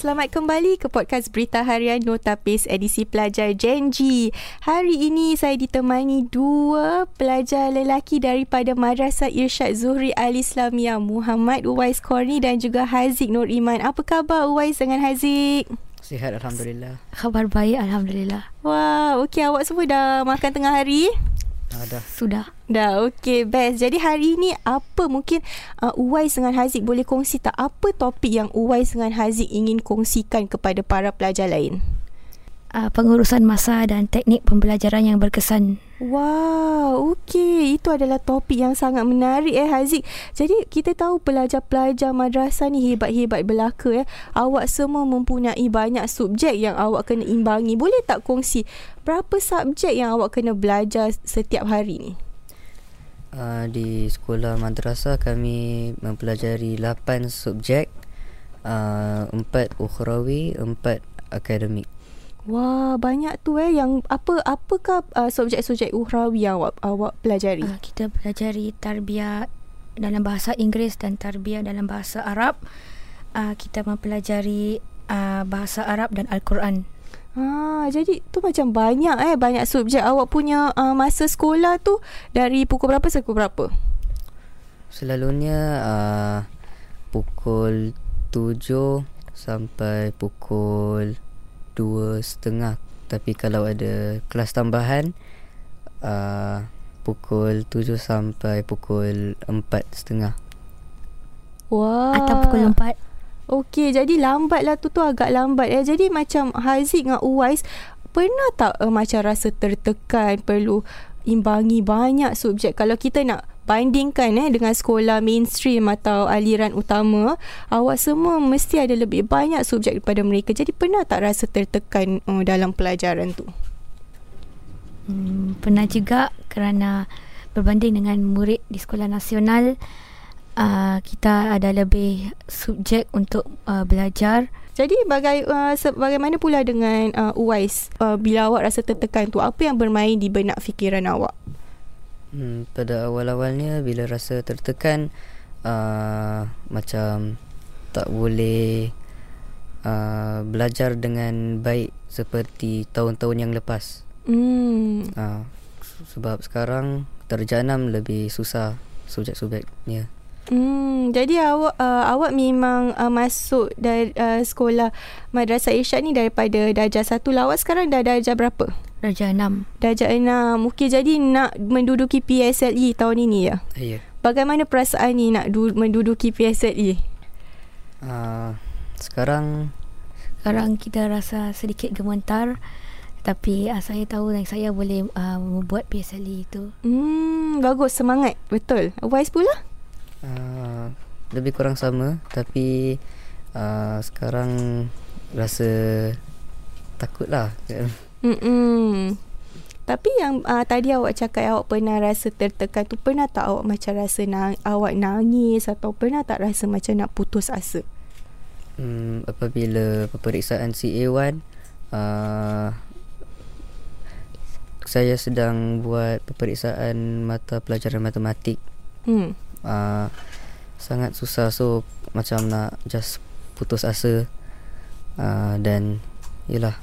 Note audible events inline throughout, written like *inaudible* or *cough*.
Selamat kembali ke podcast Berita Harian Notapis edisi pelajar Genji. Hari ini saya ditemani dua pelajar lelaki daripada Madrasah Irsyad Zuhri Al-Islamiyah Muhammad Uwais Korni dan juga Haziq Nur Iman. Apa khabar Uwais dengan Haziq? Sihat Alhamdulillah. Khabar baik Alhamdulillah. Wah, okey awak semua dah makan tengah hari? Ah, dah. Sudah. Dah, okey, best. Jadi hari ni apa mungkin uh, Uwais dengan Haziq boleh kongsi tak apa topik yang Uwais dengan Haziq ingin kongsikan kepada para pelajar lain? Uh, pengurusan masa dan teknik pembelajaran yang berkesan. Wow, okey. Itu adalah topik yang sangat menarik eh Haziq. Jadi kita tahu pelajar-pelajar madrasah ni hebat-hebat belaka eh. Awak semua mempunyai banyak subjek yang awak kena imbangi. Boleh tak kongsi berapa subjek yang awak kena belajar setiap hari ni? Uh, di sekolah madrasah kami mempelajari 8 subjek, uh, 4 ukhrawi, 4 akademik. Wah, banyak tu eh yang apa apakah uh, subjek-subjek ukhrawi yang awak awak pelajari? Uh, kita pelajari tarbiyah dalam bahasa Inggeris dan tarbiyah dalam bahasa Arab. Uh, kita mempelajari uh, bahasa Arab dan Al-Quran. Ha, jadi tu macam banyak eh banyak subjek awak punya uh, masa sekolah tu dari pukul berapa sampai pukul berapa? Selalunya uh, pukul 7 sampai pukul dua setengah tapi kalau ada kelas tambahan uh, pukul tujuh sampai pukul empat setengah Wah. Atau pukul empat. Okey, jadi lambat lah tu tu agak lambat ya. Jadi macam Haziq dengan Uwais pernah tak uh, macam rasa tertekan perlu imbangi banyak subjek kalau kita nak bandingkan eh dengan sekolah mainstream atau aliran utama awak semua mesti ada lebih banyak subjek daripada mereka. Jadi pernah tak rasa tertekan uh, dalam pelajaran tu? Hmm, pernah juga kerana berbanding dengan murid di sekolah nasional uh, kita ada lebih subjek untuk uh, belajar. Jadi bagai uh, bagaimana pula dengan uh, Uwais uh, bila awak rasa tertekan tu apa yang bermain di benak fikiran awak Hmm, pada awal-awalnya bila rasa tertekan uh, macam tak boleh uh, belajar dengan baik seperti tahun-tahun yang lepas. Hmm. Uh, sebab sekarang terjanam lebih susah subjek-subjeknya. Hmm, jadi awak uh, awak memang uh, masuk dari uh, sekolah Madrasah Irsyad ni daripada darjah satu lah. Awak sekarang dah darjah berapa? Darjah 6 Darjah 6 Okey jadi nak menduduki PSLE tahun ini ya? Ya. Bagaimana perasaan ni nak du- menduduki PSLE? uh, Sekarang Sekarang kita rasa sedikit gemetar Tapi uh, saya tahu yang saya boleh uh, membuat PSLE itu. Hmm, bagus. Semangat. Betul. Wise pula? uh, Lebih kurang sama Tapi uh, Sekarang Rasa Takut Hmm. Tapi yang uh, tadi awak cakap awak pernah rasa tertekan tu pernah tak awak macam rasa na- awak nangis atau pernah tak rasa macam nak putus asa? Hmm, apabila peperiksaan CA1 uh, saya sedang buat peperiksaan mata pelajaran matematik. Hmm. Uh, sangat susah so macam nak just putus asa uh, dan yalah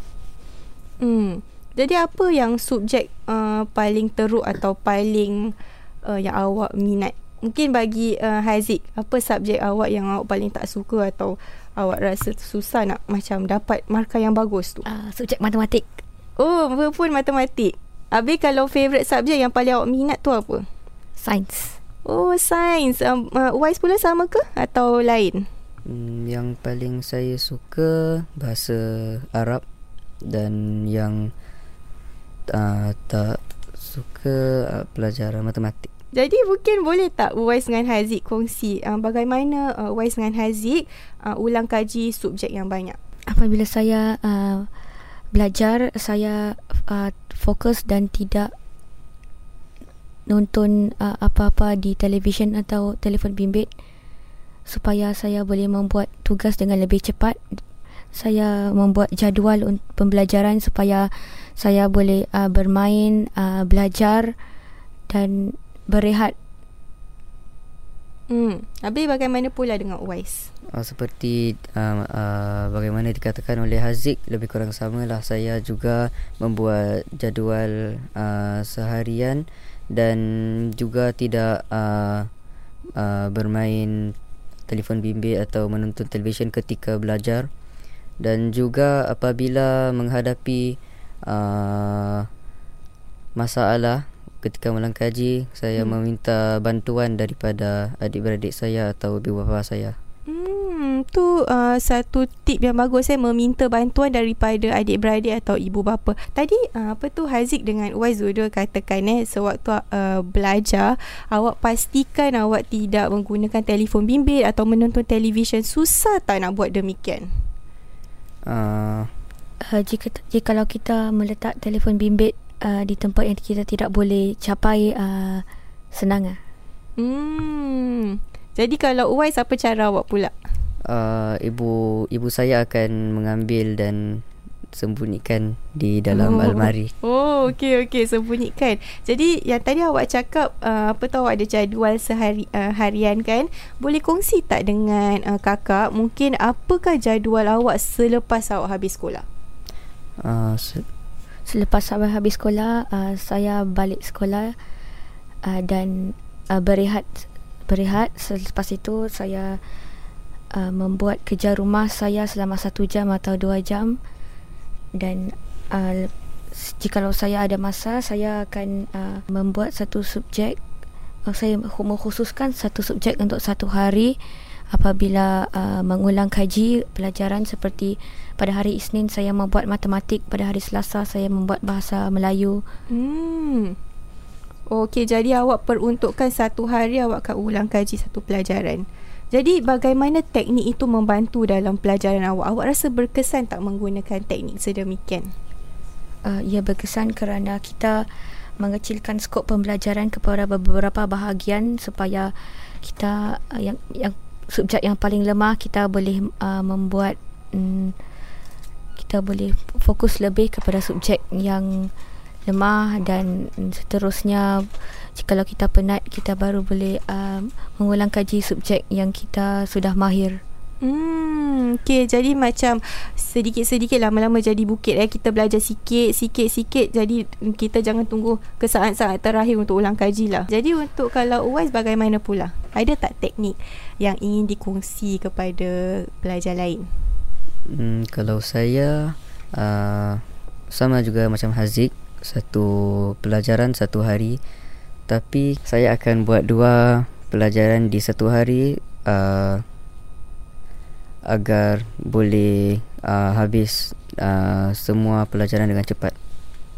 Hmm. Jadi apa yang subjek uh, paling teruk atau paling uh, yang awak minat? Mungkin bagi uh, Haziq, apa subjek awak yang awak paling tak suka atau awak rasa susah nak macam dapat markah yang bagus tu? uh, Subjek matematik Oh, pun matematik. Habis kalau favourite subjek yang paling awak minat tu apa? Sains Oh, sains. Um, uh, Wise pula sama ke atau lain? hmm, yang paling saya suka bahasa Arab dan yang uh, tak suka uh, pelajaran matematik. Jadi mungkin boleh tak Wise dengan Haziq kongsi uh, bagaimana uh, Wise dengan Haziq uh, ulang kaji subjek yang banyak? Apabila saya uh, belajar Saya uh, fokus dan tidak nonton uh, apa-apa di televisyen atau telefon bimbit supaya saya boleh membuat tugas dengan lebih cepat saya membuat jadual un- pembelajaran supaya saya boleh uh, bermain, uh, belajar dan berehat. Hmm. Habis bagaimana pula dengan Uwais? Uh, seperti uh, uh, bagaimana dikatakan oleh Haziq lebih kurang sama lah saya juga membuat jadual uh, seharian dan juga tidak uh, uh, bermain telefon bimbit atau menonton televisyen ketika belajar dan juga apabila menghadapi uh, masalah ketika melangkaji saya hmm. meminta bantuan daripada adik-beradik saya atau ibu bapa saya. Hmm, tu uh, satu tip yang bagus saya meminta bantuan daripada adik-beradik atau ibu bapa. Tadi uh, apa tu Haziq dengan Uwais dua katakan eh sewaktu uh, belajar awak pastikan awak tidak menggunakan telefon bimbit atau menonton televisyen. Susah tak nak buat demikian? Uh, uh, jika jika kalau kita meletak telefon bimbit uh, di tempat yang kita tidak boleh capai uh, senang ah. Hmm. Jadi kalau Uwais apa cara awak pula? Uh, ibu ibu saya akan mengambil dan sembunyikan di dalam oh. almari. Oh, okey okey sembunyikan. Jadi yang tadi awak cakap uh, apa tahu ada jadual sehari uh, harian kan? Boleh kongsi tak dengan uh, kakak mungkin apakah jadual awak selepas awak habis sekolah? Uh, se- selepas saya habis sekolah uh, saya balik sekolah uh, dan uh, berehat berehat selepas itu saya uh, membuat kerja rumah saya selama satu jam atau dua jam dan uh, jika saya ada masa saya akan uh, membuat satu subjek uh, saya mengkhususkan satu subjek untuk satu hari apabila uh, mengulang kaji pelajaran seperti pada hari Isnin saya membuat matematik pada hari Selasa saya membuat bahasa Melayu hmm Okey, jadi awak peruntukkan satu hari awak akan ulang kaji satu pelajaran. Jadi bagaimana teknik itu membantu dalam pelajaran awak? Awak rasa berkesan tak menggunakan teknik sedemikian? Uh, ia berkesan kerana kita mengecilkan skop pembelajaran kepada beberapa bahagian supaya kita uh, yang yang subjek yang paling lemah kita boleh uh, membuat um, kita boleh fokus lebih kepada subjek yang lemah dan seterusnya kalau kita penat kita baru boleh um, mengulang kaji subjek yang kita sudah mahir Hmm, okay, jadi macam sedikit-sedikit lama-lama jadi bukit eh. Kita belajar sikit, sikit-sikit. Jadi kita jangan tunggu ke saat-saat terakhir untuk ulang kaji lah. Jadi untuk kalau Uwais bagaimana pula? Ada tak teknik yang ingin dikongsi kepada pelajar lain? Hmm, kalau saya uh, sama juga macam Haziq satu pelajaran satu hari. Tapi saya akan buat dua pelajaran di satu hari uh, agar boleh uh, habis uh, semua pelajaran dengan cepat.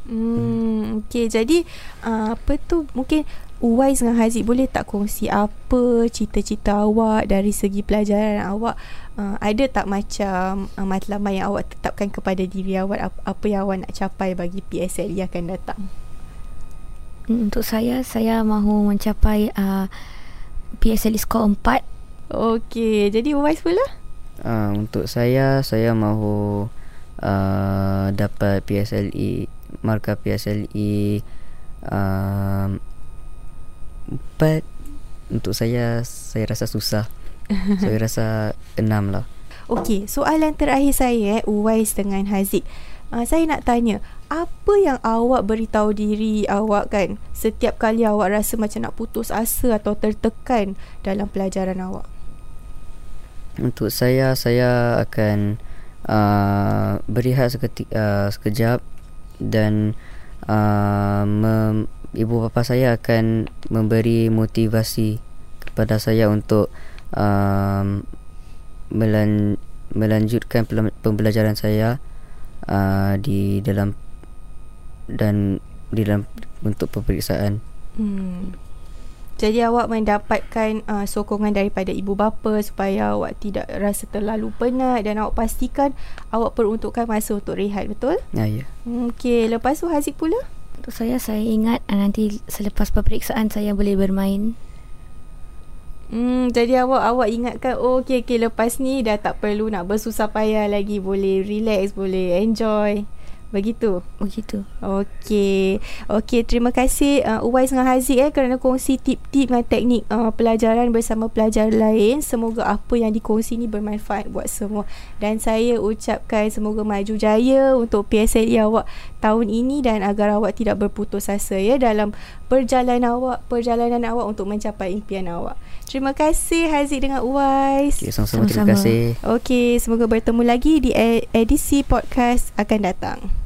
Hmm, okey. Jadi uh, apa tu? Mungkin Uwais dengan Haziq boleh tak kongsi apa cita-cita awak dari segi pelajaran awak uh, ada tak macam uh, matlamat yang awak tetapkan kepada diri awak? Apa, apa yang awak nak capai bagi PSLE akan datang? Hmm, untuk saya saya mahu mencapai uh, PSLE skor 4 Okey, jadi Uwais pula? Uh, untuk saya saya mahu uh, dapat PSLE markah PSLE uh, Empat Untuk saya Saya rasa susah. *laughs* Saya rasa Enam lah. Okey Soalan terakhir saya eh, Uwais dengan Haziq. Uh, Saya nak tanya Apa yang awak beritahu diri awak kan Setiap kali awak rasa macam nak putus asa Atau tertekan Dalam pelajaran awak? Untuk saya Saya akan uh, Berehat seketik, uh, sekejap Dan uh, mem- ibu bapa saya akan memberi motivasi kepada saya untuk um, melan- melanjutkan pembelajaran saya uh, di dalam dan di dalam untuk peperiksaan. Hmm. Jadi awak mendapatkan uh, sokongan daripada ibu bapa supaya awak tidak rasa terlalu penat dan awak pastikan awak peruntukkan masa untuk rehat, betul? Ya, ya. Okey, lepas tu Haziq pula? Untuk saya saya ingat uh, nanti selepas peperiksaan saya boleh bermain. Hmm, jadi awak awak ingatkan oh okey okey lepas ni dah tak perlu nak bersusah payah lagi boleh relax boleh enjoy. Begitu. Begitu. Okey. Okey, terima kasih uh, Uwais dengan Haziq eh kerana kongsi tip-tip dan teknik uh, pelajaran bersama pelajar lain. Semoga apa yang dikongsi ni bermanfaat buat semua. Dan saya ucapkan semoga maju jaya untuk PSLE awak tahun ini dan agar awak tidak berputus asa ya dalam perjalanan awak perjalanan awak untuk mencapai impian awak. Terima kasih Haziq dengan Uwais. Okay, sama-sama terima Sama-sama. kasih. Okey, semoga bertemu lagi di e- edisi podcast akan datang.